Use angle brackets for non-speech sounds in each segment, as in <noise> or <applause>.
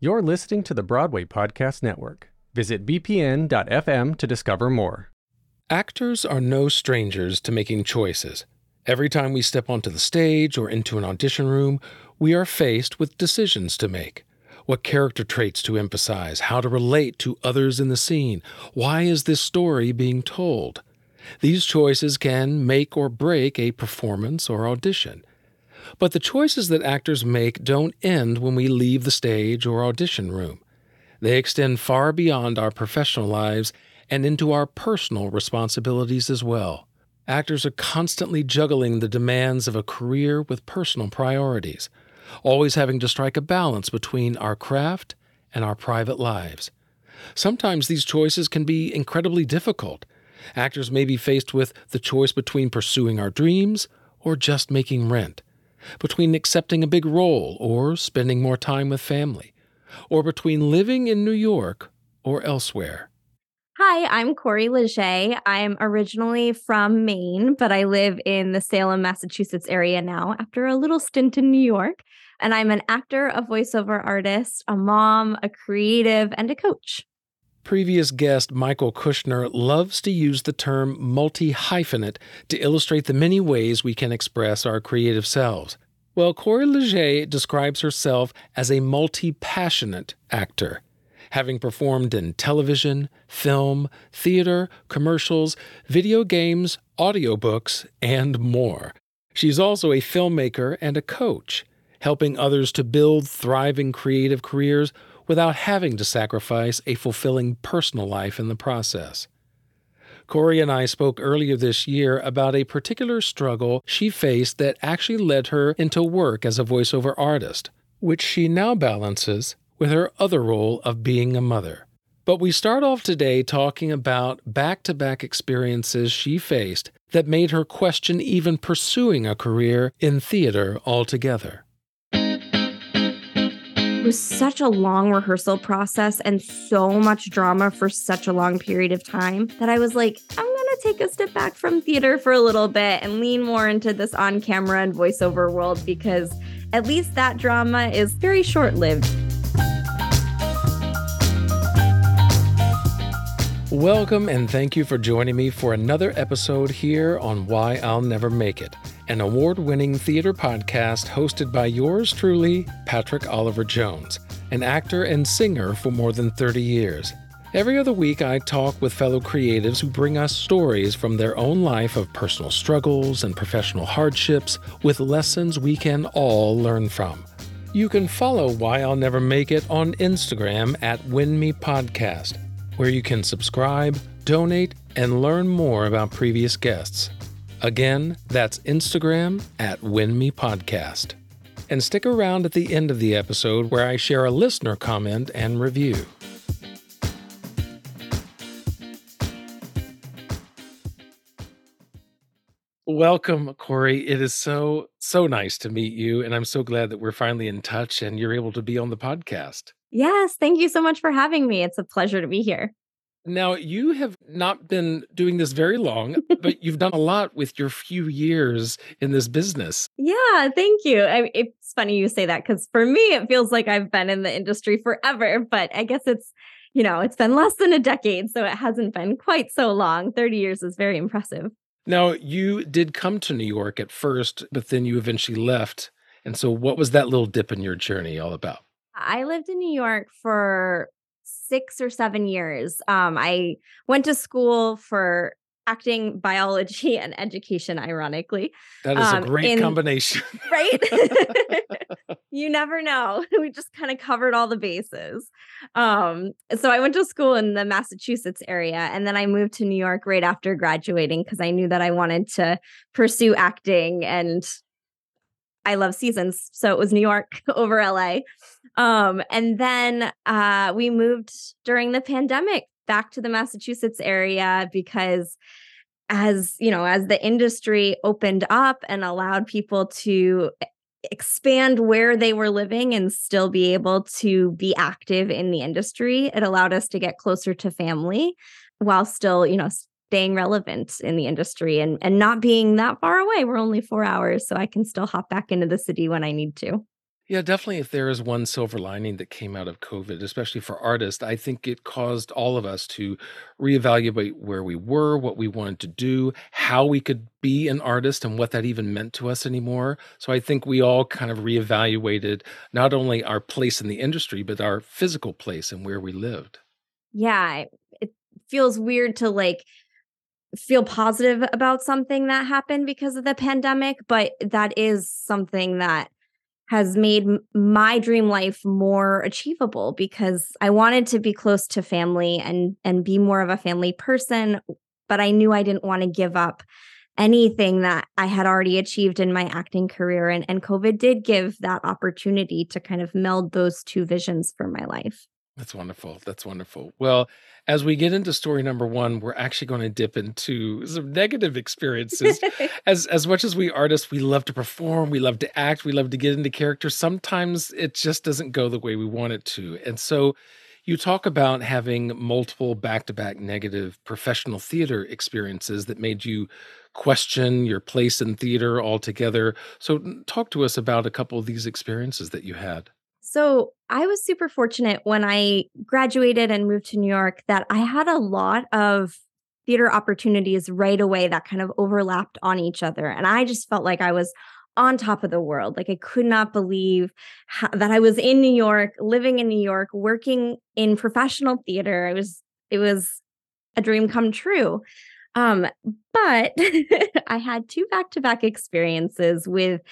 You're listening to the Broadway Podcast Network. Visit bpn.fm to discover more. Actors are no strangers to making choices. Every time we step onto the stage or into an audition room, we are faced with decisions to make. What character traits to emphasize, how to relate to others in the scene, why is this story being told? These choices can make or break a performance or audition. But the choices that actors make don't end when we leave the stage or audition room. They extend far beyond our professional lives and into our personal responsibilities as well. Actors are constantly juggling the demands of a career with personal priorities, always having to strike a balance between our craft and our private lives. Sometimes these choices can be incredibly difficult. Actors may be faced with the choice between pursuing our dreams or just making rent, between accepting a big role or spending more time with family, or between living in New York or elsewhere. Hi, I'm Corrie Legge. I'm originally from Maine, but I live in the Salem, Massachusetts area now after a little stint in New York. And I'm an actor, a voiceover artist, a mom, a creative, and a coach. Previous guest Michael Kushner loves to use the term multi hyphenate to illustrate the many ways we can express our creative selves. Well, Corrie Legge describes herself as a multi passionate actor having performed in television, film, theater, commercials, video games, audiobooks, and more. She's also a filmmaker and a coach, helping others to build thriving creative careers without having to sacrifice a fulfilling personal life in the process. Corrie and I spoke earlier this year about a particular struggle she faced that actually led her into work as a voiceover artist, which she now balances with her other role of being a mother. But we start off today talking about back to back experiences she faced that made her question even pursuing a career in theater altogether. It was such a long rehearsal process and so much drama for such a long period of time that I was like, I'm to take a step back from theater for a little bit and lean more into this on camera and voiceover world because at least that drama is very short lived. Welcome and thank you for joining me for another episode here on Why I'll Never Make It, an award winning theater podcast hosted by yours truly, Patrick Oliver Jones, an actor and singer for more than 30 years. Every other week, I talk with fellow creatives who bring us stories from their own life of personal struggles and professional hardships with lessons we can all learn from. You can follow Why I'll Never Make It on Instagram at WINMI Podcast where you can subscribe, donate, and learn more about previous guests. Again, that's Instagram at WINMI Podcast. And stick around at the end of the episode where I share a listener comment and review. Welcome, Corrie. It is so, so nice to meet you. And I'm so glad that we're finally in touch and you're able to be on the podcast. Yes, thank you so much for having me. It's a pleasure to be here. Now, you have not been doing this very long, but <laughs> you've done a lot with your few years in this business. Yeah, thank you. I, it's funny you say that because for me, it feels like I've been in the industry forever, but I guess it's, you know, it's been less than a decade. So it hasn't been quite so long. 30 years is very impressive. Now, you did come to New York at first, but then you eventually left. And so, what was that little dip in your journey all about? I lived in New York for six or seven years. Um, I went to school for acting, biology, <laughs> and education, ironically. That is um, a great in, combination. <laughs> right? <laughs> you never know. We just kind of covered all the bases. Um, so I went to school in the Massachusetts area and then I moved to New York right after graduating because I knew that I wanted to pursue acting and I love seasons. So it was New York over LA. Um, and then uh, we moved during the pandemic back to the Massachusetts area because as you know as the industry opened up and allowed people to expand where they were living and still be able to be active in the industry it allowed us to get closer to family while still you know staying relevant in the industry and and not being that far away. We're only 4 hours so i can still hop back into the city when i need to Yeah, definitely. If there is one silver lining that came out of COVID, especially for artists, I think it caused all of us to reevaluate where we were, what we wanted to do, how we could be an artist, and what that even meant to us anymore. So I think we all kind of reevaluated not only our place in the industry, but our physical place and where we lived. Yeah, it feels weird to like feel positive about something that happened because of the pandemic, but that is something that has made my dream life more achievable because I wanted to be close to family and and be more of a family person but I knew I didn't want to give up anything that I had already achieved in my acting career and and COVID did give that opportunity to kind of meld those two visions for my life. That's wonderful. That's wonderful. Well, as we get into story number one, we're actually going to dip into some negative experiences. <laughs> as as much as we artists, we love to perform, we love to act, we love to get into character. Sometimes it just doesn't go the way we want it to. And so you talk about having multiple back-to-back negative professional theater experiences that made you question your place in theater altogether. So talk to us about a couple of these experiences that you had. So I was super fortunate when I graduated and moved to New York that I had a lot of theater opportunities right away that kind of overlapped on each other. And I just felt like I was on top of the world. Like I could not believe how, that I was in New York, living in New York, working in professional theater. It was it was a dream come true. Um, but <laughs> I had two back-to-back experiences with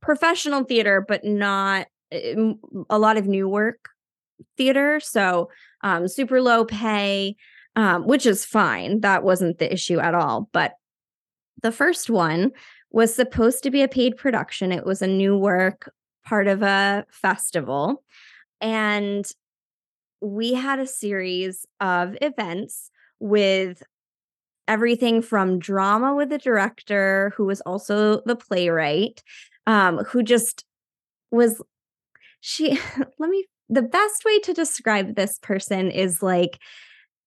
professional theater, but not a lot of new work theater. So um, super low pay, um, which is fine. That wasn't the issue at all. But the first one was supposed to be a paid production. It was a new work, part of a festival. And we had a series of events with everything from drama with the director, who was also the playwright, um, who just was she <laughs> let me the best way to describe this person is like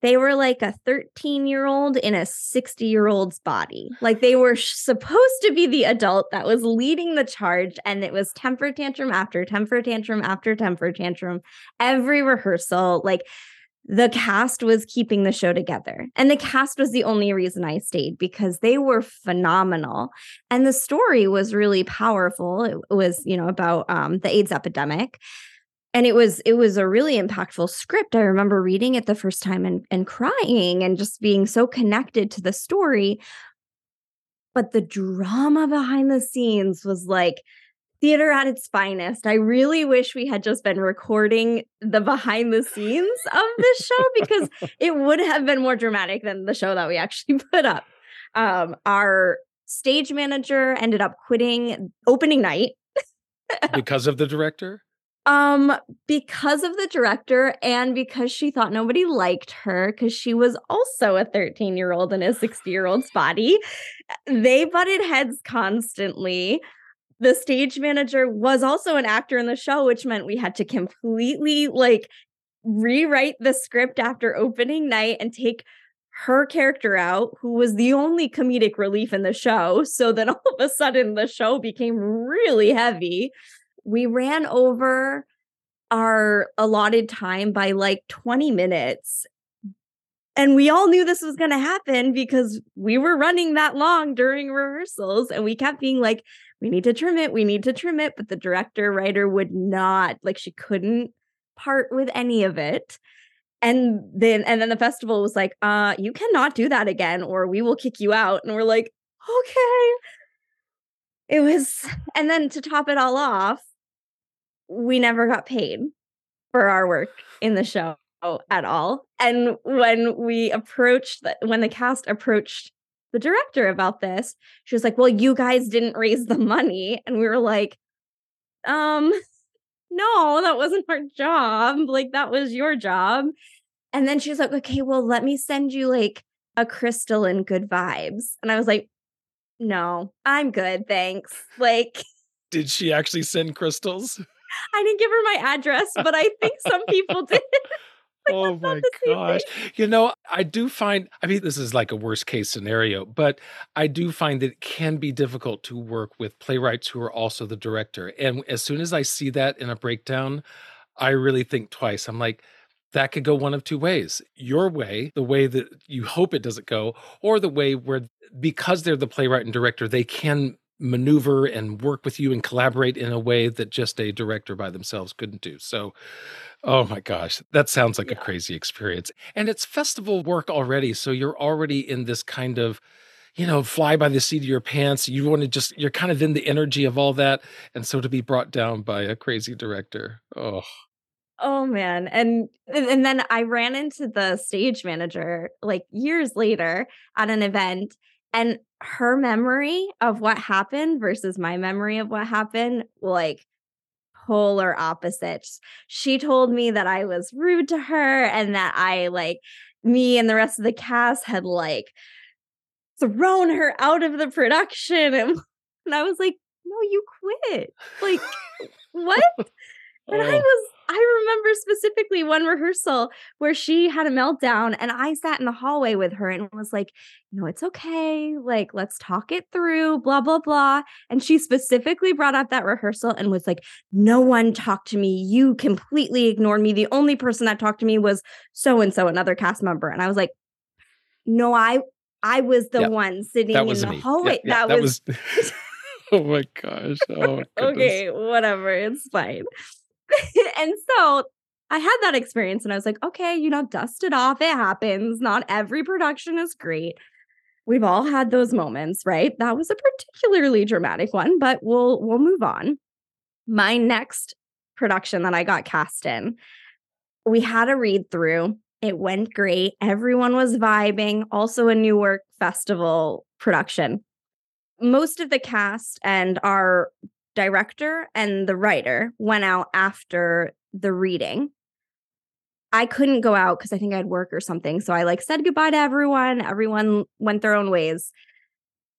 they were like a 13 year old in a 60 year old's body. Like they were supposed to be the adult that was leading the charge, and it was temper tantrum after temper tantrum after temper tantrum every rehearsal. Like the cast was keeping the show together. And the cast was the only reason I stayed because they were phenomenal. And the story was really powerful. It was, you know, about um, the AIDS epidemic. And it was it was a really impactful script. I remember reading it the first time and, and crying and just being so connected to the story. But the drama behind the scenes was like theater at its finest. I really wish we had just been recording the behind the scenes of this show because <laughs> it would have been more dramatic than the show that we actually <laughs> put up. Um, our stage manager ended up quitting opening night <laughs> because of the director. Um, because of the director and because she thought nobody liked her because she was also a 13 year old in a 60 year old's body. They butted heads constantly the stage manager was also an actor in the show, which meant we had to completely like rewrite the script after opening night and take her character out, who was the only comedic relief in the show. <laughs> So then all of a sudden the show became really heavy. We ran over our allotted time by like 20 minutes. And we all knew this was going to happen because we were running that long during rehearsals. And we kept being like, we need to trim it, we need to trim it. But the director, writer would not, like, she couldn't part with any of it. And then, and then the festival was like, uh, you cannot do that again, or we will kick you out. And we're like, okay. It was, and then to top it all off, we never got paid for our work in the show at all. And when we approached, the, when the cast approached the director about this. She was like, Well, you guys didn't raise the money. And we were like, Um, <laughs> no, that wasn't our job. Like, that was your job. And then she was like, Okay, well, let me send you like a crystal and good vibes. And I was like, No, I'm good. Thanks. <laughs> Like, did she actually send crystals? I didn't give her my address, but I think some people <laughs> did. Oh <laughs> my gosh. You know, I do find, I mean, this is like a worst case scenario, but I do find that it can be difficult to work with playwrights who are also the director. And as soon as I see that in a breakdown, I really think twice. I'm like, that could go one of two ways your way, the way that you hope it doesn't go, or the way where, because they're the playwright and director, they can maneuver and work with you and collaborate in a way that just a director by themselves couldn't do. So, oh my gosh, that sounds like yeah. a crazy experience. And it's festival work already. So you're already in this kind of, you know, fly by the seat of your pants. You want to just, you're kind of in the energy of all that. And so to be brought down by a crazy director, oh. Oh man. And and then I ran into the stage manager like years later at an event and her memory of what happened versus my memory of what happened like polar opposites. She told me that I was rude to her and that I like me and the rest of the cast had like thrown her out of the production and, <laughs> and I was like, "No, you quit." Like <laughs> what? But I oh. was I remember specifically one rehearsal where she had a meltdown and I sat in the hallway with her and was like, you know, it's okay. Like, let's talk it through, blah, blah, blah. And she specifically brought up that rehearsal and was like, no one talked to me. You completely ignored me. The only person that talked to me was so and so, another cast member. And I was like, no, I I was the yep. one sitting in the me. hallway. that, that, was, was... <laughs> oh my gosh. Oh <laughs> okay, whatever. It's fine. <laughs> and so I had that experience and I was like, okay, you know, dust it off. It happens. Not every production is great. We've all had those moments, right? That was a particularly dramatic one, but we'll we'll move on. My next production that I got cast in, we had a read through. It went great. Everyone was vibing. Also a new work festival production. Most of the cast and our director and the writer went out after the reading. I couldn't go out because I think I had work or something. So I like said goodbye to everyone. Everyone went their own ways.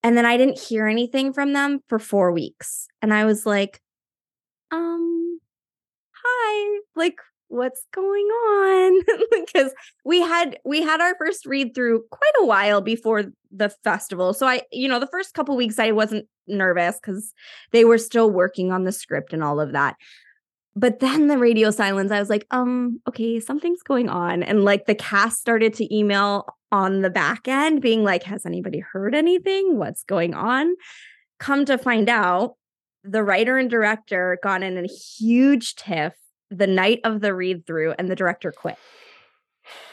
And then I didn't hear anything from them for four weeks. And I was like, um, hi, like, what's going on? <laughs> Because we had we had our first read through quite a while before the festival so i you know the first couple weeks i wasn't nervous because they were still working on the script and all of that but then the radio silence i was like um okay something's going on and like the cast started to email on the back end being like has anybody heard anything? What's going on? Come to find out the writer and director got in a huge tiff the night of the read through and the director quit.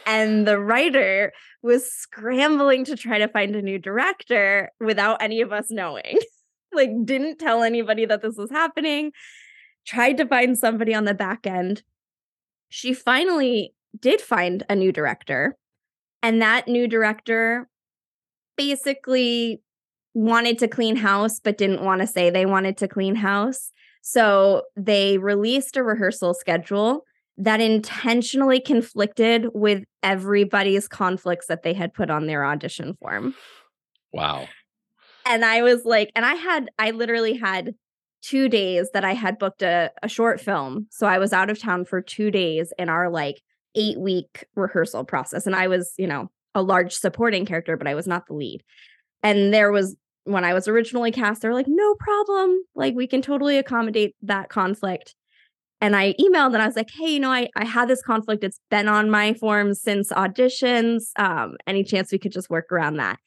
And the writer was scrambling to try to find a new director without any of us knowing. <laughs> like, didn't tell anybody that this was happening, tried to find somebody on the back end. She finally did find a new director. And that new director basically wanted to clean house, but didn't want to say they wanted to clean house. So they released a rehearsal schedule that intentionally conflicted with everybody's conflicts that they had put on their audition form. Wow. And I was like, and I had, I literally had two days that I had booked a, a short film. So I was out of town for two days in our like eight week rehearsal process. And I was, you know, a large supporting character, but I was not the lead. And there was when I was originally cast, they're like, no problem. Like, we can totally accommodate that conflict. And I emailed and I was like, hey, you know, I, I had this conflict. It's been on my forms since auditions. Um, any chance we could just work around that?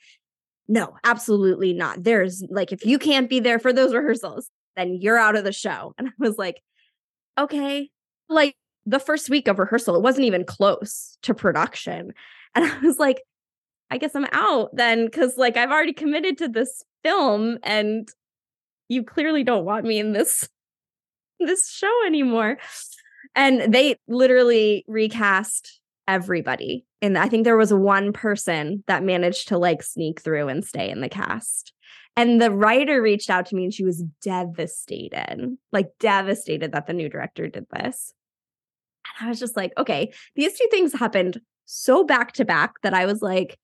No, absolutely not. There's like, if you can't be there for those rehearsals, then you're out of the show. <laughs> And I was like, okay. Like the first week of rehearsal, it wasn't even close to production. And <laughs> I was like, I guess I'm out then because like I've already committed to this film and you clearly don't want me in this <laughs> this show anymore. And they literally recast everybody. And I think there was one person that managed to like sneak through and stay in the cast. And the writer reached out to me and she was devastated, like devastated that the new director did this. And I was just like, okay, these two things happened so back to back that I was like,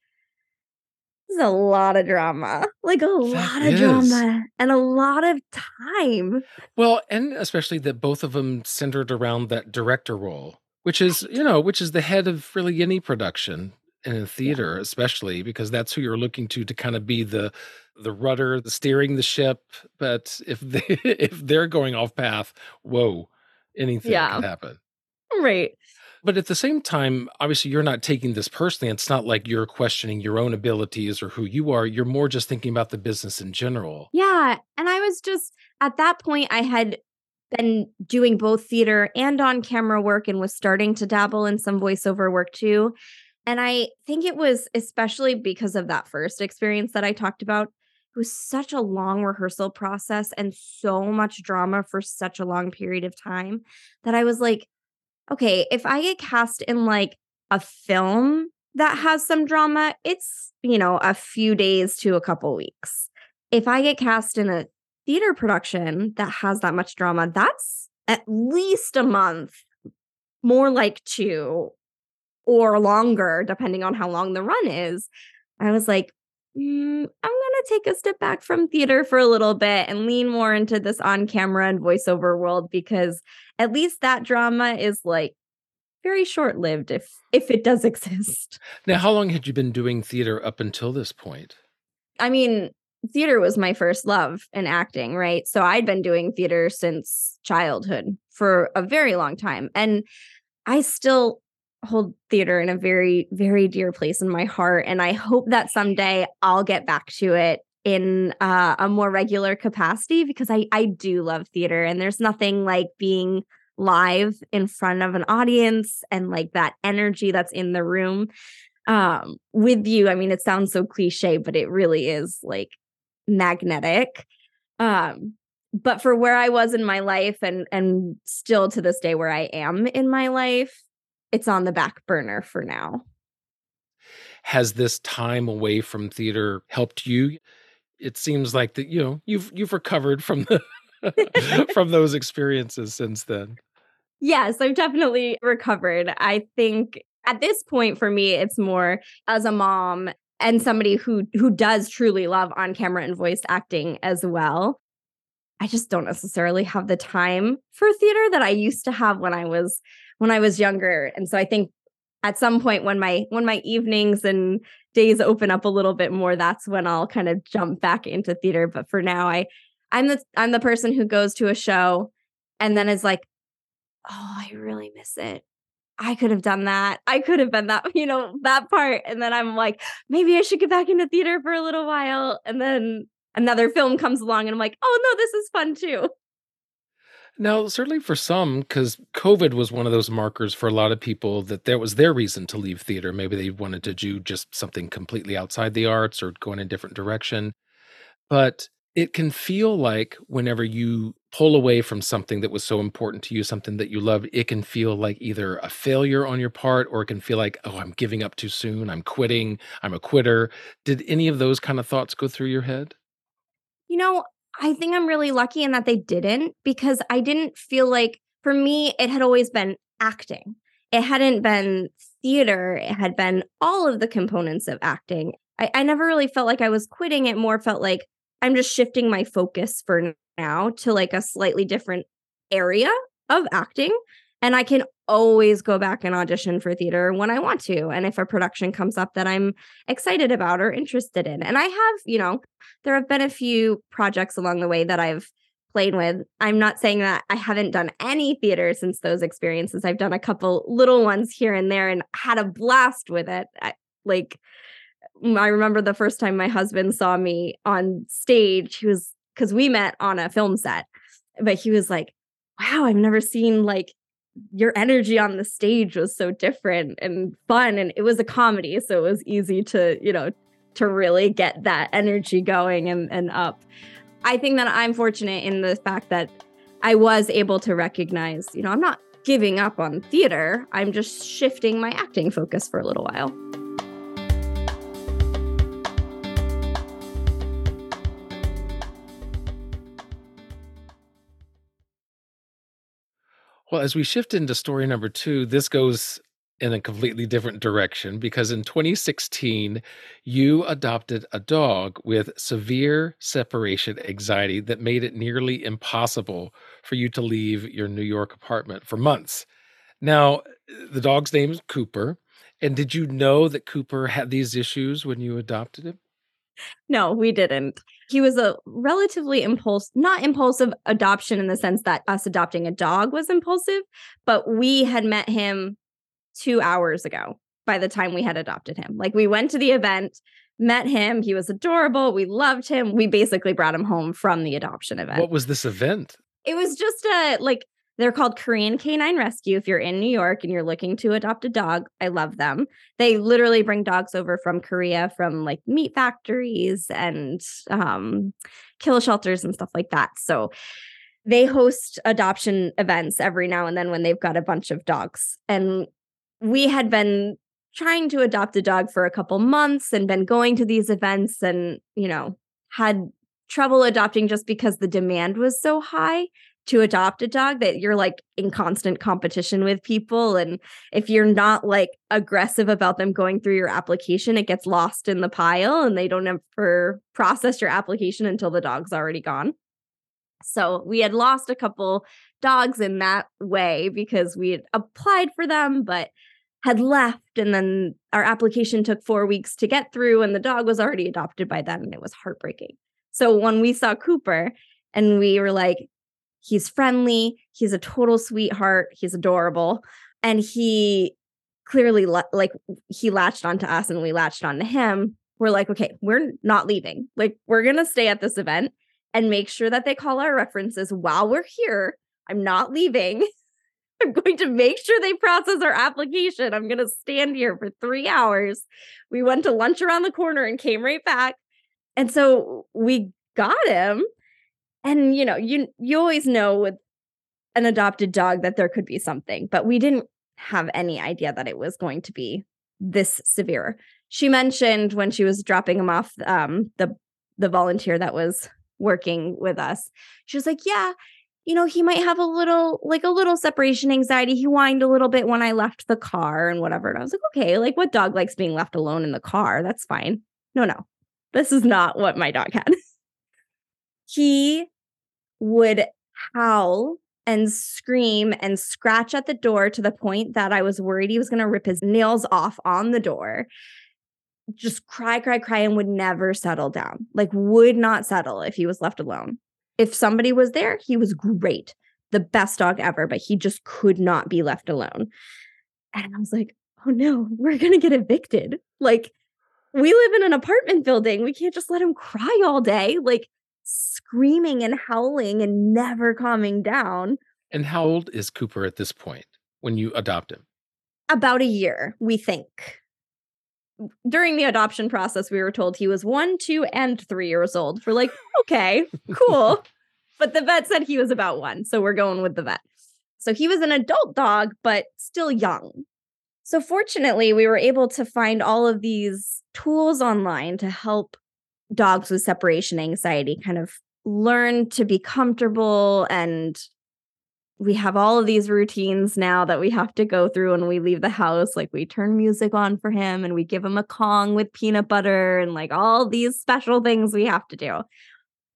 is a lot of drama, like a that lot of is. drama and a lot of time. Well, and especially that both of them centered around that director role, which is you know which is the head of really any production in a theater yeah. especially because that's who you're looking to to kind of be the the rudder the steering the ship but if they <laughs> if they're going off path whoa anything yeah. can happen right but at the same time obviously you're not taking this personally it's not like you're questioning your own abilities or who you are you're more just thinking about the business in general yeah and i was just at that point i had been doing both theater and on camera work and was starting to dabble in some voiceover work too. And I think it was especially because of that first experience that I talked about. It was such a long rehearsal process and so much drama for such a long period of time that I was like, okay, if I get cast in like a film that has some drama, it's, you know, a few days to a couple weeks. If I get cast in a theater production that has that much drama, that's at least a month, more like two or longer, depending on how long the run is. I was like, mm, I'm going to take a step back from theater for a little bit and lean more into this on camera and voiceover world because at least that drama is like very short lived if if it does <laughs> exist. Now, how long had you been doing theater up until this point? I mean, theater was my first love in acting, right? So I'd been doing theater since childhood for a very long time. And I still hold theater in a very, very dear place in my heart. And I hope that someday I'll get back to it in uh, a more regular capacity because I, I do love theater. And there's nothing like being live in front of an audience and like that energy that's in the room um with you i mean it sounds so cliche but it really is like magnetic. Um, but for where I was in my life and and still to this day where I am in my life, it's on the back burner for now. Has this time away from theater helped you? It seems like that you know you've you've recovered from the <laughs> from those <laughs> experiences since then. Yes, I've definitely recovered. I think at this point for me it's more as a mom and somebody who who does truly love on camera and voice acting as well. I just don't necessarily have the time for theater that I used to have when I was when I was younger. And so I think at some point when my when my evenings and days open up a little bit more, that's when I'll kind of jump back into theater. But for now, I I'm the I'm the person who goes to a show and then is like, oh, I really miss it. I could have done that. I could have been that, <laughs> you know, that part. And then I'm like, maybe I should get back into theater for a little while. And then another film comes along and I'm like, oh no, this is fun too. Now, certainly for some, because COVID was one of those markers for a lot of people that there was their reason to leave theater. Maybe they wanted to do just something completely outside the arts or go in a different direction. But it can feel like whenever you pull away from something that was so important to you, something that you love, it can feel like either a failure on your part or it can feel like, oh, I'm giving up too soon. I'm quitting. I'm a quitter. Did any of those kind of thoughts go through your head? You know, I think I'm really lucky in that they didn't because I didn't feel like, for me, it had always been acting. It hadn't been theater, it had been all of the components of acting. I, I never really felt like I was quitting. It more felt like I'm just shifting my focus for now to like a slightly different area of acting. And I can always go back and audition for theater when I want to. And if a production comes up that I'm excited about or interested in. And I have, you know, there have been a few projects along the way that I've played with. I'm not saying that I haven't done any theater since those experiences. I've done a couple little ones here and there and had a blast with it. I, like, I remember the first time my husband saw me on stage, he was because we met on a film set, but he was like, wow, I've never seen like your energy on the stage was so different and fun. And it was a comedy. So it was easy to, you know, to really get that energy going and, and up. I think that I'm fortunate in the fact that I was able to recognize, you know, I'm not giving up on theater. I'm just shifting my acting focus for a little while. Well, as we shift into story number two, this goes in a completely different direction because in 2016, you adopted a dog with severe separation anxiety that made it nearly impossible for you to leave your New York apartment for months. Now, The dog's name is Cooper. And did you know that Cooper had these issues when you adopted him? No, we didn't. He was a relatively impulse, not impulsive adoption in the sense that us adopting a dog was impulsive, but we had met him two hours ago by the time we had adopted him. Like we went to the event, met him, he was adorable, we loved him. We basically brought him home from the adoption event. What was this event? It was just a like they're called Korean Canine Rescue. If you're in New York and you're looking to adopt a dog, I love them. They literally bring dogs over from Korea, from like meat factories and um, kill shelters and stuff like that. So they host adoption events every now and then when they've got a bunch of dogs. And we had been trying to adopt a dog for a couple months and been going to these events and, you know, had trouble adopting just because the demand was so high to adopt a dog that you're like in constant competition with people and if you're not like aggressive about them going through your application it gets lost in the pile and they don't ever process your application until the dog's already gone. So we had lost a couple dogs in that way because we had applied for them but had left and then our application took 4 weeks to get through and the dog was already adopted by then and it was heartbreaking. So when we saw Cooper and we were like He's friendly. He's a total sweetheart. He's adorable. And he clearly like he latched onto us and we latched onto him. We're like, okay, we're not leaving. Like, we're going to stay at this event and make sure that they call our references while we're here. I'm not leaving. <laughs> I'm going to make sure they process our application. I'm going to stand here for three hours. We went to lunch around the corner and came right back. And so we got him and you know you you always know with an adopted dog that there could be something but we didn't have any idea that it was going to be this severe. She mentioned when she was dropping him off um, the the volunteer that was working with us she was like yeah you know he might have a little like a little separation anxiety. He whined a little bit when i left the car and whatever. And i was like okay like what dog likes being left alone in the car? That's fine. No no this is not what my dog had. <laughs> He would howl and scream and scratch at the door to the point that I was worried he was going to rip his nails off on the door. Just cry, cry, cry, and would never settle down. Like, would not settle if he was left alone. If somebody was there, he was great, the best dog ever, but he just could not be left alone. And I was like, oh no, we're going to get evicted. Like, we live in an apartment building. We can't just let him cry all day. Like, screaming and howling and never calming down. And how old is Cooper at this point when you adopt him? About a year, we think. During the adoption process, we were told he was one, two, and three years old. We're like, okay, cool. <laughs> but the vet said he was about one. So we're going with the vet. So he was an adult dog, but still young. So fortunately, we were able to find all of these tools online to help dogs with separation anxiety kind of learn to be comfortable and we have all of these routines now that we have to go through when we leave the house like we turn music on for him and we give him a Kong with peanut butter and like all these special things we have to do.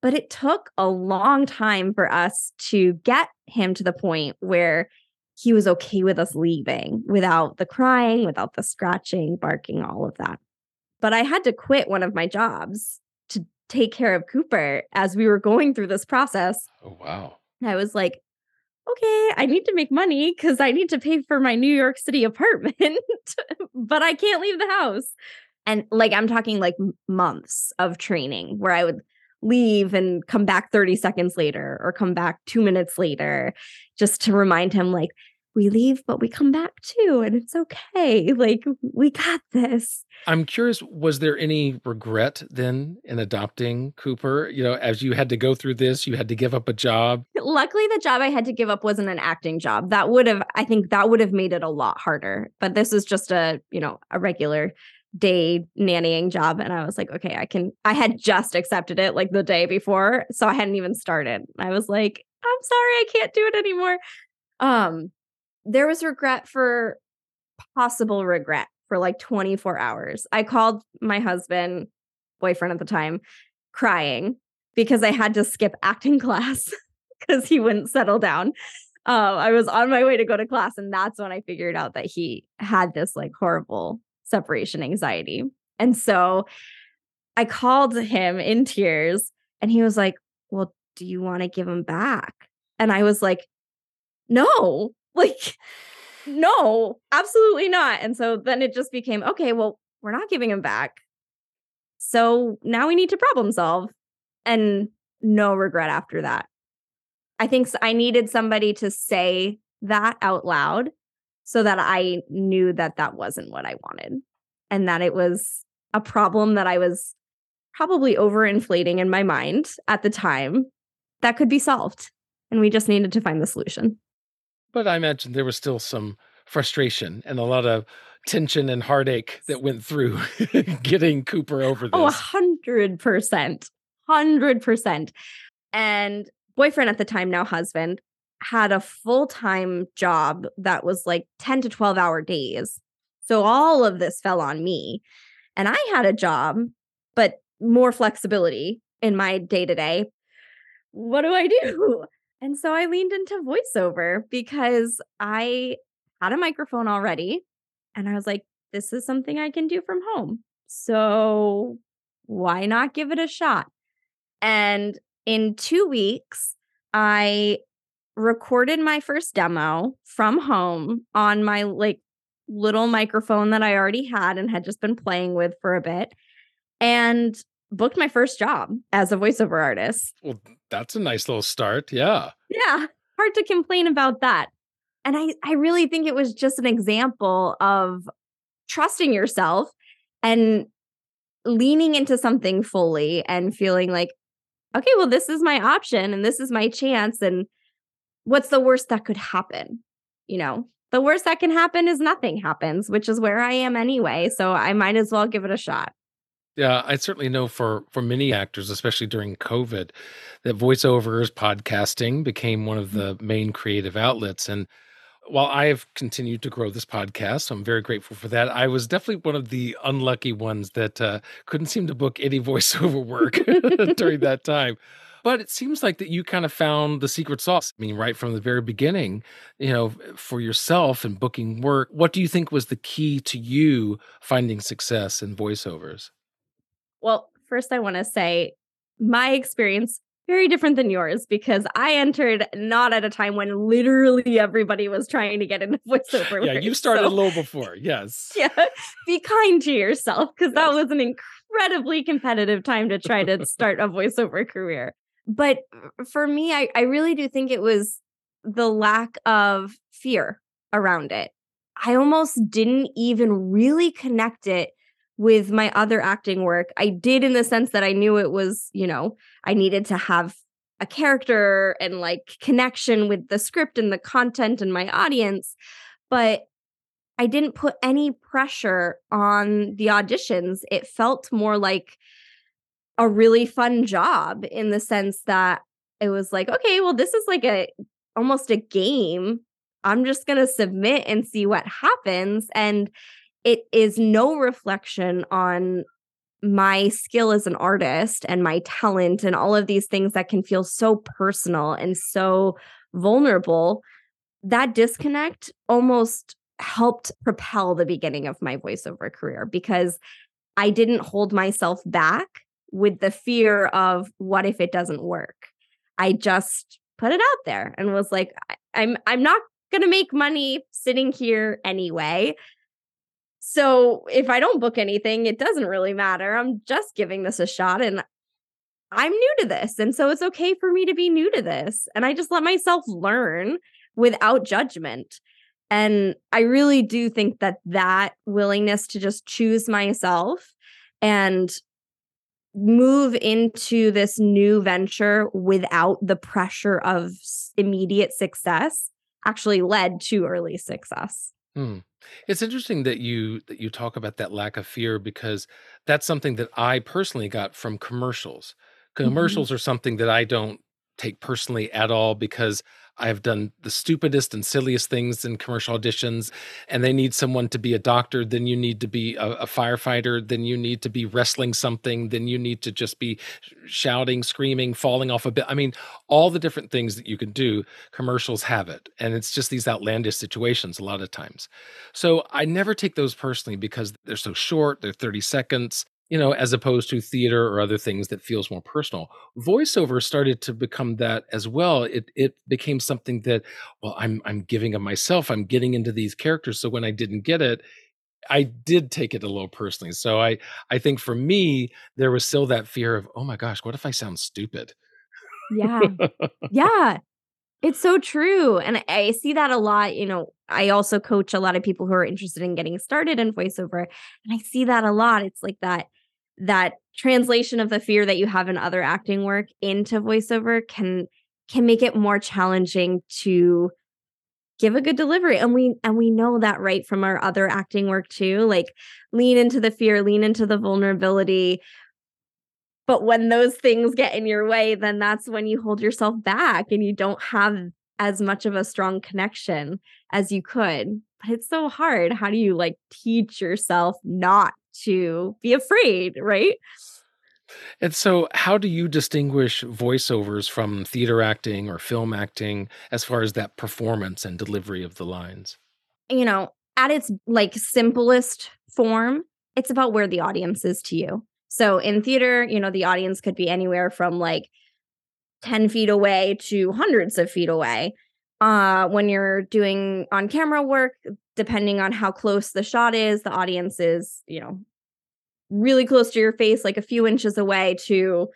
But it took a long time for us to get him to the point where he was okay with us leaving without the crying without the scratching barking all of that but I had to quit one of my jobs to take care of Cooper as we were going through this process. Oh, wow. I was like, okay, I need to make money because I need to pay for my New York City <laughs> apartment, but I can't leave the house. And like, I'm talking like months of training where I would leave and come back 30 seconds later or come back two minutes later just to remind him, like, we leave, but we come back too, and it's okay. <laughs> Like, we got this. I'm curious, was there any regret then in adopting Cooper? You know, as you had to go through this, you had to give up a job. Luckily, the job I had to give up wasn't an acting job. That would have, I think, that would have made it a lot harder. But this is just a, you know, a regular day nannying job and I was like, okay, I can I had just accepted it like the day before, so I hadn't even started. I was like, I'm sorry, I can't do it anymore. Um there was regret for possible regret for like 24 hours. I called my husband, boyfriend at the time, crying because I had to skip acting <laughs> class because he wouldn't settle down. uh, I was on my way to go to class, and that's when I figured out that he had this like horrible separation anxiety. And so I called him in tears, and he was like, Well, do you want to give him back? And I was like, No, <laughs> like, no, absolutely not. And so then it just became, okay, well, we're not giving him back. So now we need to problem solve. And no regret after that. I think I needed somebody to say that out loud so that I knew that that wasn't what I wanted and that it was a problem that I was probably overinflating in my mind at the time that could be solved. And we just needed to find the solution. But I imagine there was still some frustration and a lot of tension and heartache that went through <laughs> getting Cooper over Oh, a this. hundred percent. Hundred percent. And boyfriend at the time, now husband, had a full-time job that was like 10 to 12 hour days. So all of this fell on me. And I had a job, but more flexibility in my day-to-day. What do I do? And so I leaned into voiceover because I had a microphone already. And I was like, this is something I can do from home. So why not give it a shot? And in two weeks, I recorded my first demo from home on my like little microphone that I already had and had just been playing with for a bit and booked my first job as a voiceover artist. Well, that's a nice little start. Yeah. Yeah, hard to complain about that. And I I really think it was just an example of trusting yourself and leaning into something fully and feeling like okay, well this is my option and this is my chance and what's the worst that could happen? You know, the worst that can happen is nothing happens, which is where I am anyway, so I might as well give it a shot. Yeah, I certainly know for for many actors, especially during COVID, that voiceovers, podcasting became one of the main creative outlets. And while I have continued to grow this podcast, I'm very grateful for that. I was definitely one of the unlucky ones that uh, couldn't seem to book any <laughs> voiceover work <laughs> during <laughs> that time. But it seems like that you kind of found the secret sauce. I mean, right from the very beginning, you know, for yourself and booking work. What do you think was the key to you finding success in voiceovers? Well, first I want to say my experience very different than yours because I entered not at a time when literally everybody was trying to get into <laughs> voiceover. yeah, work, you started so- a little before. Yes. yeah, be kind to yourself because that was an incredibly competitive time to try to start a voiceover career. But for me, I, I really do think it was the lack of fear around it. I almost didn't even really connect it with my other acting work. I did in the sense that I knew it was, you know, I needed to have a character and like connection with the script and the content and my audience. But I didn't put any pressure on the auditions. It felt more like a really fun job in the sense that it was like, okay, well, this is like a almost a game. I'm just going to submit and see what happens. And it is no reflection on my skill as an artist and my talent and all of these things that can feel so personal and so vulnerable. That disconnect almost helped propel the beginning of my voiceover career because I didn't hold myself back with the fear of what if it doesn't work. I just put it out there and was like I'm I'm not going to make money sitting here anyway. So if I don't book anything, it doesn't really matter. I'm just giving this a shot and I'm new to this. And so it's okay for me to be new to this. And I just let myself learn without judgment. And I really do think that that willingness to just choose myself and move into this new venture without the pressure of immediate success actually led to early success. Hmm. It's interesting that you that you talk about that lack of fear because that's something that I personally got from commercials. Mhm. Commercials are something that I don't take personally at all because I've done the stupidest and silliest things in commercial auditions, and they need someone to be a doctor, then you need to be a, a, firefighter, then you need to be wrestling something, then you need to just be shouting, screaming, falling off a bit. I mean, all the different things that you can do, commercials have it. And it's just these outlandish situations a lot of times. So I never take those personally because they're so short, they're 30 seconds you know, as opposed to theater or other things that feels more personal. Voiceover started to become that as well. It it became something that, well, I'm I'm giving of myself. I'm getting into these characters. So when I didn't get it, I did take it a little personally. So I I think for me, there was still that fear of, oh my gosh, what if I sound stupid? Yeah. yeah. It's so true. And I see that a lot. You know, I also coach a lot of people who are interested in getting started in voiceover. And I see that a lot. It's like that that translation of the fear that you have in other acting work into voiceover can can make it more challenging to give a good delivery. And we and we know that right from our other acting work too like lean into the fear lean into the vulnerability. But when those things get in your way then that's when you hold yourself back and you don't have as much of a strong connection as you could. But it's so hard. How do you like teach yourself not to be afraid, right? And so, how do you distinguish voiceovers from theater acting or film acting as far as that performance and delivery of the lines? You know, at its like simplest form, it's about where the audience is to you. So, in theater, you know, the audience could be anywhere from like 10 feet away to hundreds of feet away. Uh, when you're doing on camera work, depending on how close the shot is, the audience is, you know, really close to your face, like a few inches away to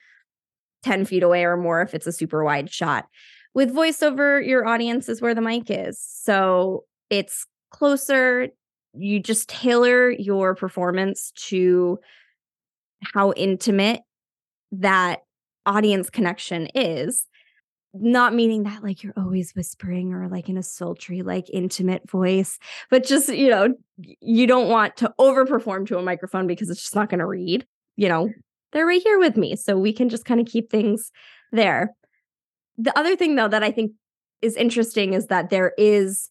10 feet away or more if it's a super wide shot. With voiceover, your audience is where the mic is. So it's closer. You just tailor your performance to how intimate that audience connection is not meaning that like you're always whispering or like in a sultry like intimate voice but just you know you don't want to overperform to a microphone because it's just not going to read you know? They're right here with me so we can just kind of keep things there. The other thing though that i think is interesting is that there is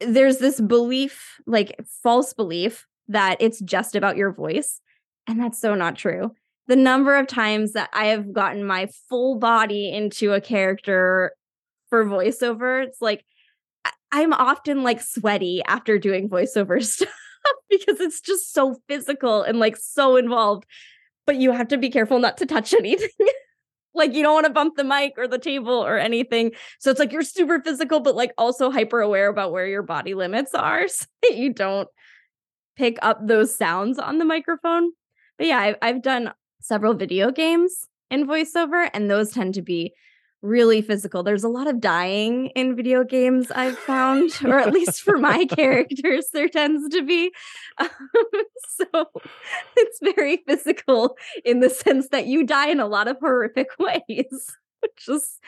there's this belief like false belief that it's just about your voice and that's so not true the number of times that I have gotten my full body into a character for voiceover, it's like I'm often like sweaty after doing voiceover <laughs> stuff because it's just so physical and like so involved. But you have to be careful not to touch <laughs> anything. like you don't want to bump the mic or the table or anything. So it's like you're super physical, but like also hyper aware about where your body limits are <laughs> so that you don't pick up those sounds on the microphone. But yeah, I've, I've done several video games in voiceover, and those tend to be really physical. There's a lot of dying in video games I've found, <laughs> or at least for my characters, there tends to be. <laughs> Um, so it's very physical in the sense that you die in a lot of horrific <laughs> ways, which is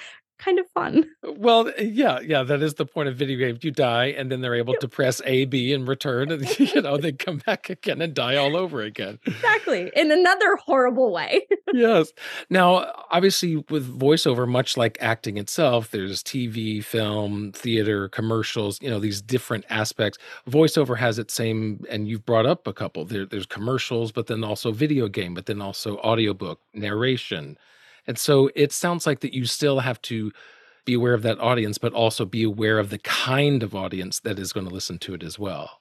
kind of fun. <laughs> Well, eh, yeah, yeah, that is the point of video games. You die, and then they're able to press A, B, and return, and <laughs> you know they come back again and die all over again. Exactly, in another horrible way. <laughs> yes. Now, obviously, with voiceover, much like acting itself, there's TV, film, theater, commercials. You know these different aspects. Voiceover has its same, and you've brought up a couple. There, there's commercials, but then also video game, but then also audiobook narration and so it sounds like that you still have to be aware of that audience, but also be aware of the kind of audience that is going to listen to it as well.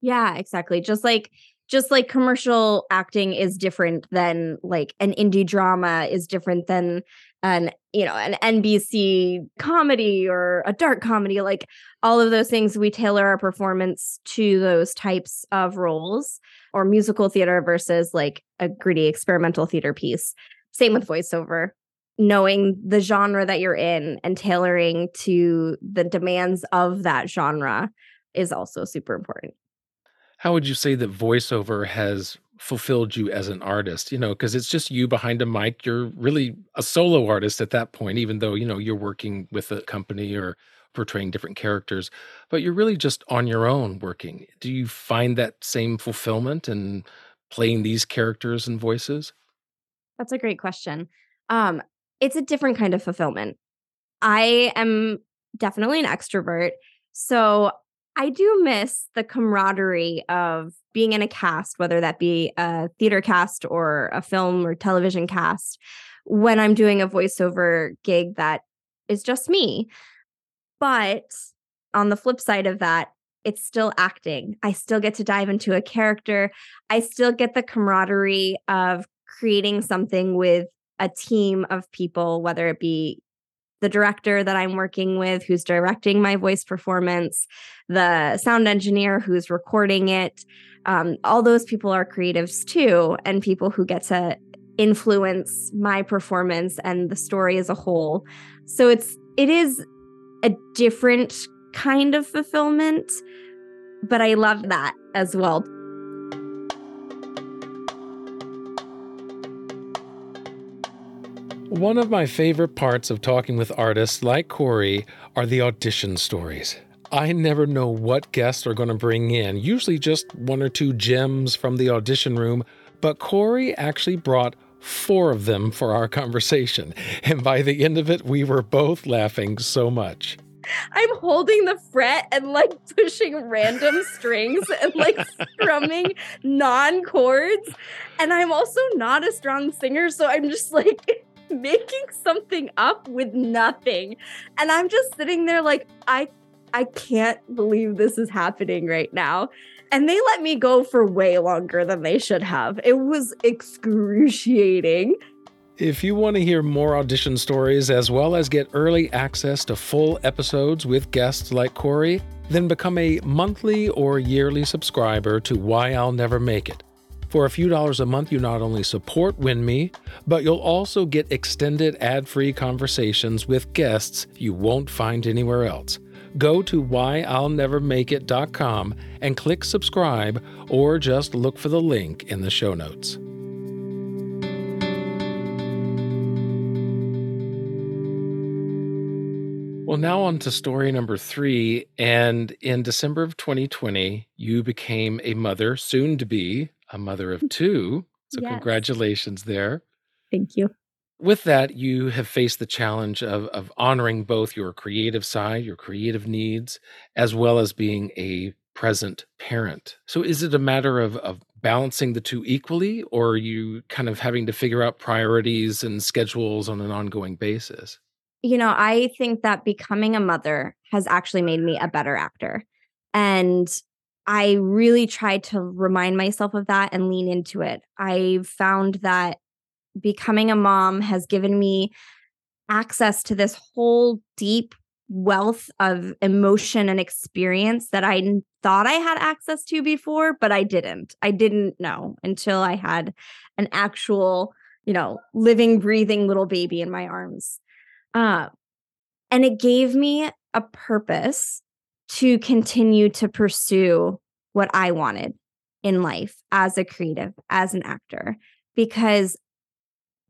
Yeah, exactly. Just like just like commercial acting is different than like an indie drama is different than an you know an NBC comedy or a dark comedy like all of those things we tailor our performance to those types of roles or musical theater versus like a gritty experimental theater piece same with voiceover, knowing the genre that you're in and tailoring to the demands of that genre is also super important. How would you say that voiceover has fulfilled you as an artist? You know, because it's just you behind a mic. You're really a solo artist at that point, even though, you know, you're working with a company or portraying different characters, but you're really just on your own working. Do you find that same fulfillment in playing these characters and voices? That's a great question. Um, it's a different kind of fulfillment. I am definitely an extrovert. So I do miss the camaraderie of being in a cast, whether that be a theater cast or a film or television cast, when I'm doing a voiceover gig that is just me. But on the flip side of that, it's still acting. I still get to dive into a character. I still get the camaraderie of creating something with a team of people, whether it be the director that I'm working with who's directing my voice performance, the sound engineer who's recording it. Um, all those people are creatives too, and people who get to influence my performance and the story as a whole. So it's it is a different kind of fulfillment, but I love that as well. One of my favorite parts of talking with artists like Corrie are the audition stories. I never know what guests are going to bring in, usually just one or two gems from the audition room, but Corrie actually brought four of them for our conversation. <laughs> And by the end of it, we were both laughing so much. I'm holding the fret and like pushing random <laughs> strings and like strumming non chords. And I'm also not a strong singer. So I'm just like <laughs> making something up with nothing. And I'm just sitting there like, I I can't believe this is happening right now. And they let me go for way longer than they should have. It was excruciating. If you want to hear more audition stories as well as get early access to full episodes with guests like Corrie, then become a monthly or yearly subscriber to Why I'll Never Make It. For a few dollars a month, you not only support WINMI, but you'll also get extended ad free conversations with guests you won't find anywhere else. Go to whyillnevermakeit.com and click subscribe, or just look for the link in the show notes. Well, now on to story number three. And in December of 2020, you became a mother, soon to be a mother of two. So, Yes. congratulations there. Thank you. With that, you have faced the challenge of, of honoring both your creative side, your creative needs, as well as being a present parent. So, is it a matter of, of balancing the two equally, or are you kind of having to figure out priorities and schedules on an ongoing basis? You know, I think that becoming a mother has actually made me a better actor. And I really tried to remind myself of that and lean into it. I found that becoming a mom has given me access to this whole deep wealth of emotion and experience that I thought I had access to before, but I didn't. I didn't know until I had an actual, you know, living, breathing little baby in my arms. Uh, and it gave me a purpose to continue to pursue what I wanted in life as a creative, as an actor, because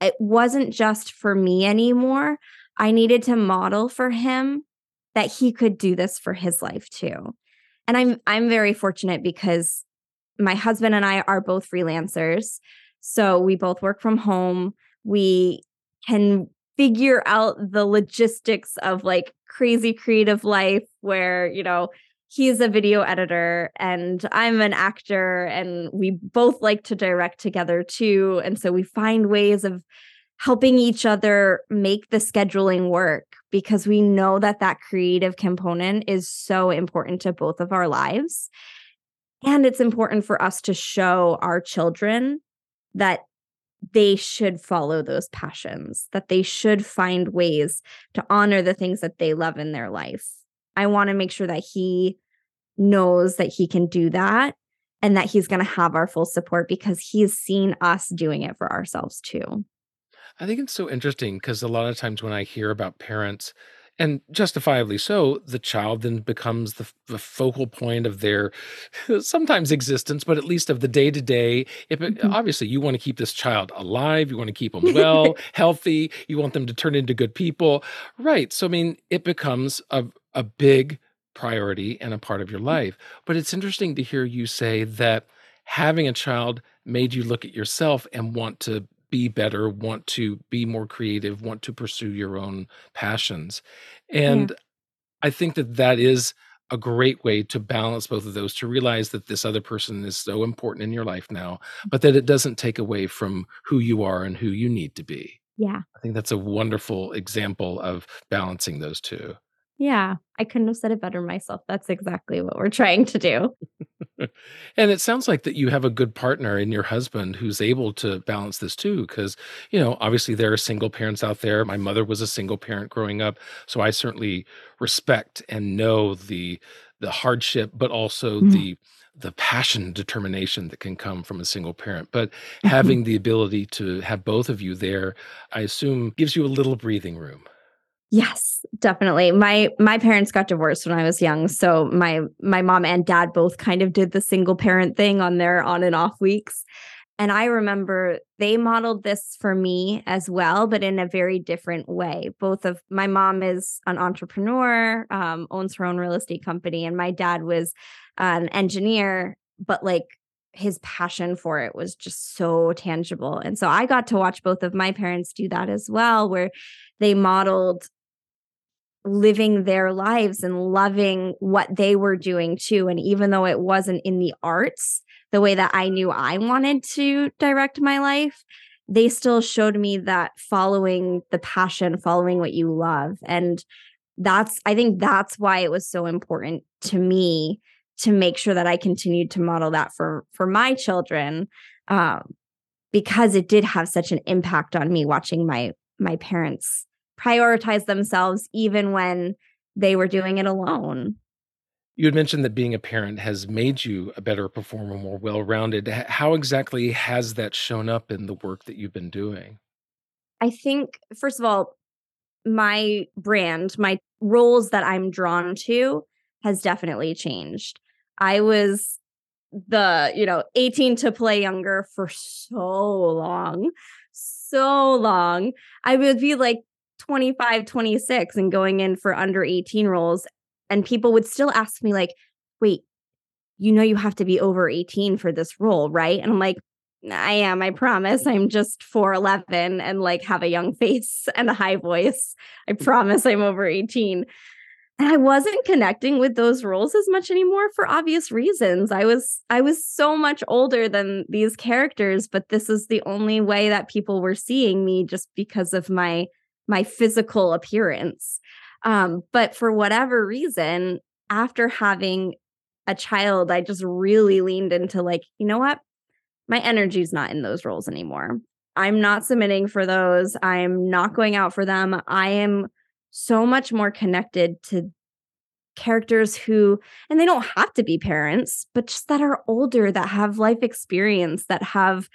it wasn't just for me anymore. I needed to model for him that he could do this for his life too. And I'm I'm very fortunate because my husband and I are both freelancers. So we both work from home. We can figure out the logistics of like crazy creative life where, you know, he's a video editor and I'm an actor and we both like to direct together too. And so we find ways of helping each other make the scheduling work because we know that that creative component is so important to both of our lives. And it's important for us to show our children that they should follow those passions, that they should find ways to honor the things that they love in their life. I want to make sure that he knows that he can do that and that he's going to have our full support because he's seen us doing it for ourselves too. I think it's so interesting because a lot of times when I hear about parents, and justifiably so, the child then becomes the, the focal point of their <laughs> sometimes existence, but at least of the day to day. Obviously, you want to keep this child alive, you want to keep <laughs> them well, healthy, you want them to turn into good people. Right. So, I mean, it becomes a, a big priority and a part of your mm. life. But it's interesting to hear you say that having a child made you look at yourself and want to be better, want to be more creative, want to pursue your own passions. Yeah. And I think that that is a great way to balance both of those to realize that this other person is so important in your life now, mm. but that it doesn't take away from who you are and who you need to be. Yeah. I think that's a wonderful example of balancing those two. Yeah. I couldn't have said it better myself. That's exactly what we're trying to do. <laughs> and it sounds like that you have a good partner in your husband who's able to balance this too because you know obviously there are single parents out there my mother was a single parent growing up so i certainly respect and know the the hardship but also mm. the the passion determination that can come from a single parent but mm-hmm. having the ability to have both of you there i assume gives you a little breathing room Yes, definitely. My my parents got divorced when I was young, so my my mom and dad both kind of did the single parent thing on their on and off weeks. And I remember they modeled this for me as well, but in a very different way. Both of my mom is an entrepreneur, um, owns her own real estate company, and my dad was an engineer, but like his passion for it was just so tangible. And so I got to watch both of my parents do that as well, where they modeled living their lives and loving what they were doing too. And even though it wasn't in the arts, the way that I knew I wanted to direct my life, they still showed me that following the passion, following what you love. And that's, I think that's why it was so important to me to make sure that I continued to model that for for my children. Um, because it did have such an impact on me watching my my parents prioritize themselves even when they were doing it alone. You had mentioned that being a parent has made you a better performer, more well rounded. How exactly has that shown up in the work that you've been doing? I think, first of all, my brand, my roles that I'm drawn to has definitely changed. I was the, you know, 18 to play younger for so long, so long. I would be like 25, 26 and going in for under 18 roles. And people would still ask me, like, wait, you know, you have to be over 18 for this role, right? And I'm like, I am, I promise. I'm just 4'11 and like have a young <laughs> face and a high voice. I promise I'm over 18. And I wasn't connecting with those roles as much anymore for obvious reasons. I was I was so much older than these characters, but this is the only way that people were seeing me just because of my my physical appearance. Um, but for whatever reason, after having a child, I just really leaned into like, you know what? My energy's not in those roles anymore. I'm not submitting for those. I'm not going out for them. I am so much more connected to characters who, and they don't have to be parents, but just that are older, that have life experience, that have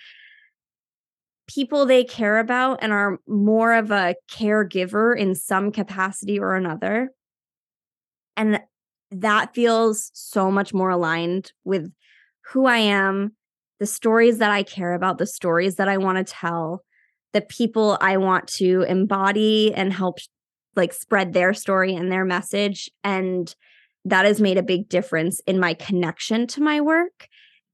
people they care about and are more of a caregiver in some capacity or another. And that feels so much more aligned with who I am, the stories that I care about, the stories that I want to tell, the people I want to embody and help like spread their story and their message. And that has made a big difference in my connection to my work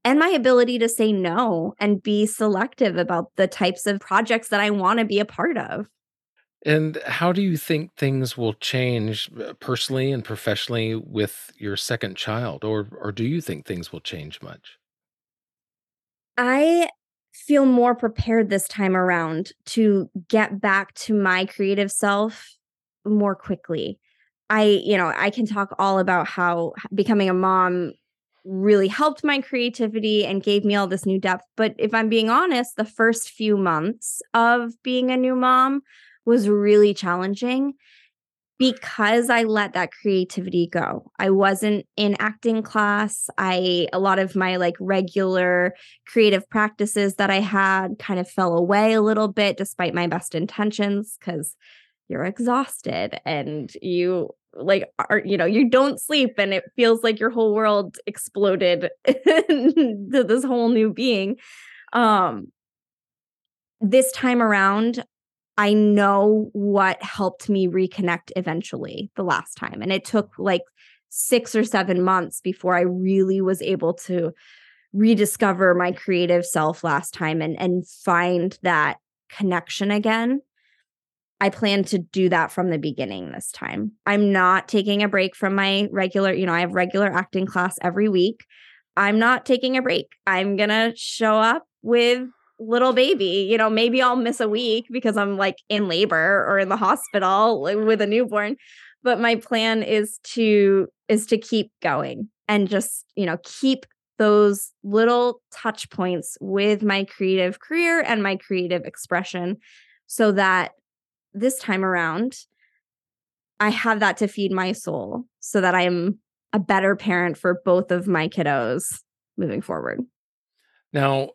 and my ability to say no and be selective about the types of projects that I want to be a part of. And how do you think things will change uh, personally and professionally with your second child or or do you think things will change much? I feel more prepared this time around to get back to my creative self more quickly. I, you know, I can talk all about how becoming a mom really helped my creativity and gave me all this new depth. But if I'm being honest, the first few months of being a new mom was really challenging because I let that creativity go. I wasn't in acting class. I a lot of my like regular creative practices that I had kind of fell away a little bit despite my best intentions cuz you're exhausted and you like are you know you don't sleep and it feels like your whole world exploded <laughs> to this whole new being um this time around i know what helped me reconnect eventually the last time and it took like 6 or 7 months before i really was able to rediscover my creative self last time and and find that connection again I plan to do that from the beginning this time. I'm not taking a break from my regular, you know, I have regular acting class every week. I'm not taking a break. I'm going to show up with little baby. You know, maybe I'll miss a week because I'm like in labor or in the hospital with a newborn, but my plan is to is to keep going and just, you know, keep those little touch points with my creative career and my creative expression so that this time around, I have that to feed my soul so that I'm a better parent for both of my kiddos moving forward. Now,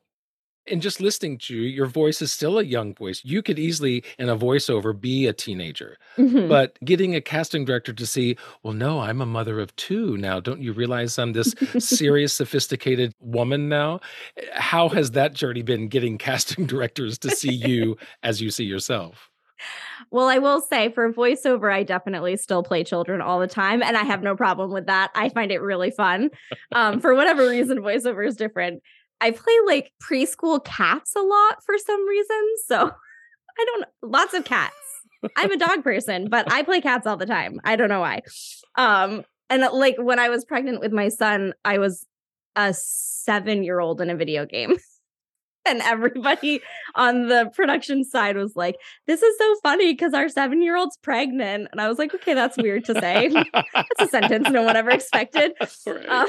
in just listening to you, your voice is still a young voice. You could easily, in a voiceover, be a teenager. Mm-hmm. But getting a casting director to see, well, no, I'm a mother of two now. Don't you realize I'm this <laughs> serious, sophisticated woman now? How has that journey been getting <laughs> casting directors to see you as you see yourself? Well, I will say for voiceover, I definitely still play children all the time, and I have no problem with that. I find it really fun. Um, for whatever reason, voiceover is different. I play like preschool cats a lot for some reason. So <laughs> I don't lots of cats. I'm a dog person, but I play cats all the time. I don't know why. Um, and like when I was pregnant with my son, I was a seven year old in a video game. And everybody on the production side was like, "This is so funny because our seven-year-old's pregnant." And I was like, "Okay, that's weird to say. <laughs> that's a sentence no one ever expected." Um,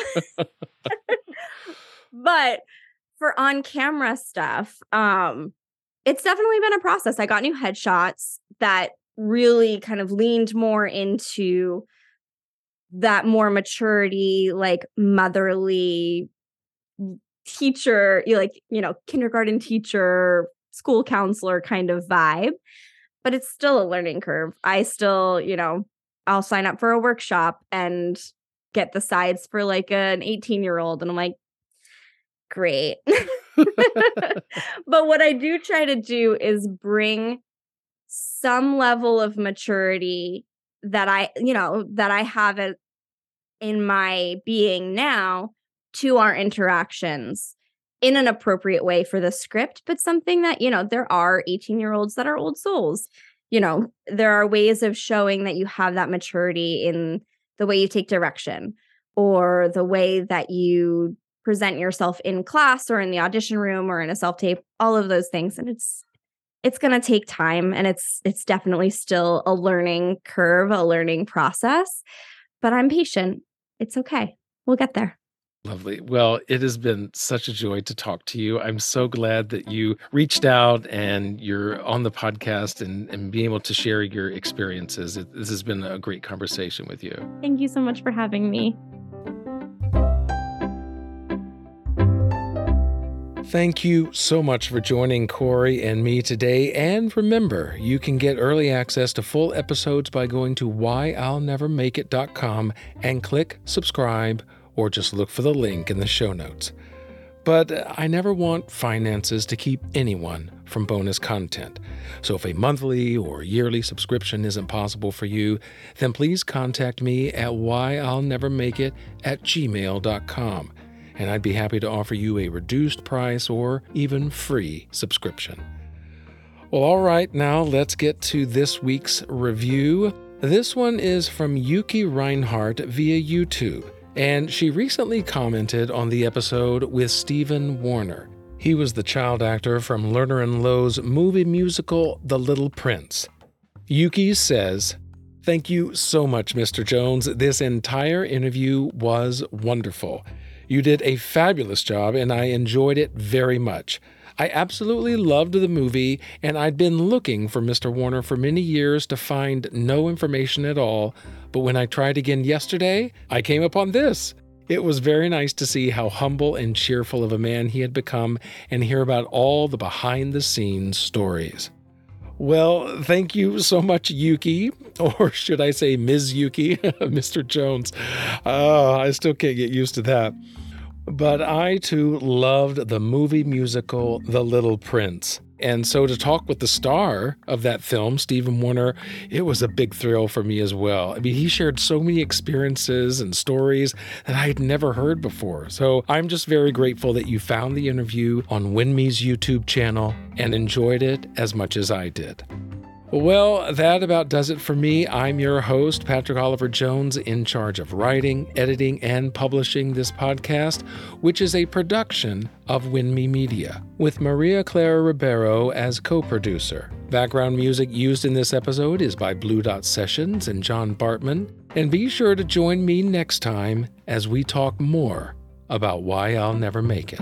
but for on-camera stuff, um, it's definitely been a process. I got new headshots that really kind of leaned more into that more maturity, like motherly teacher, you like, you know, kindergarten teacher, school counselor kind of vibe, but it's still a learning curve. I still, you know, I'll sign up for a workshop and get the sides for like an 18 year old. And I'm like, great. <laughs> <laughs> but what I do try to do is bring some level of maturity that I, you know, that I have in my being now to our interactions in an appropriate way for the script, but something that, you know, there are 18 year olds that are old souls. You know, there are ways of showing that you have that maturity in the way you take direction or the way that you present yourself in class or in the audition room or in a self tape, all of those things. And it's, it's going to take time and it's it's definitely still a learning curve, a learning process, but I'm patient. It's okay. We'll get there. Lovely. Well, it has been such a joy to talk to you. I'm so glad that you reached out and you're on the podcast and, and being able to share your experiences. It, this has been a great conversation with you. Thank you so much for having me. Thank you so much for joining Corrie and me today. And remember, you can get early access to full episodes by going to whyillnevermakeit.com and click subscribe or just look for the link in the show notes. But I never want finances to keep anyone from bonus content. So if a monthly or yearly subscription isn't possible for you, then please contact me at whyillnevermakeit at gmail.com, and I'd be happy to offer you a reduced price or even free subscription. Well, all right, now let's get to this week's review. This one is from Yuki Reinhardt via YouTube and she recently commented on the episode with Steven Warner. He was the child actor from Lerner and Loewe's movie musical The Little Prince. Yuki says, Thank you so much, Mr. Jones. This entire interview was wonderful. You did a fabulous job, and I enjoyed it very much. I absolutely loved the movie, and I'd been looking for Mr. Warner for many years to find no information at all. But when I tried again yesterday, I came upon this. It was very nice to see how humble and cheerful of a man he had become and hear about all the behind the scenes stories. Well, thank you so much, Yuki, <laughs> or should I say Ms. Yuki, <laughs> Mr. Jones. Oh, I still can't get used to that. But I too loved the movie musical The Little Prince. And so to talk with the star of that film, Steven Warner, it was a big thrill for me as well. I mean, he shared so many experiences and stories that I had never heard before. So I'm just very grateful that you found the interview on WINMI's YouTube channel and enjoyed it as much as I did. Well, that about does it for me. I'm your host, Patrick Oliver Jones, in charge of writing, editing, and publishing this podcast, which is a production of WINMI Media, with Maria Clara Ribeiro as co producer. Background music used in this episode is by Blue Dot Sessions and John Bartmann. And be sure to join me next time as we talk more about why I'll never make it.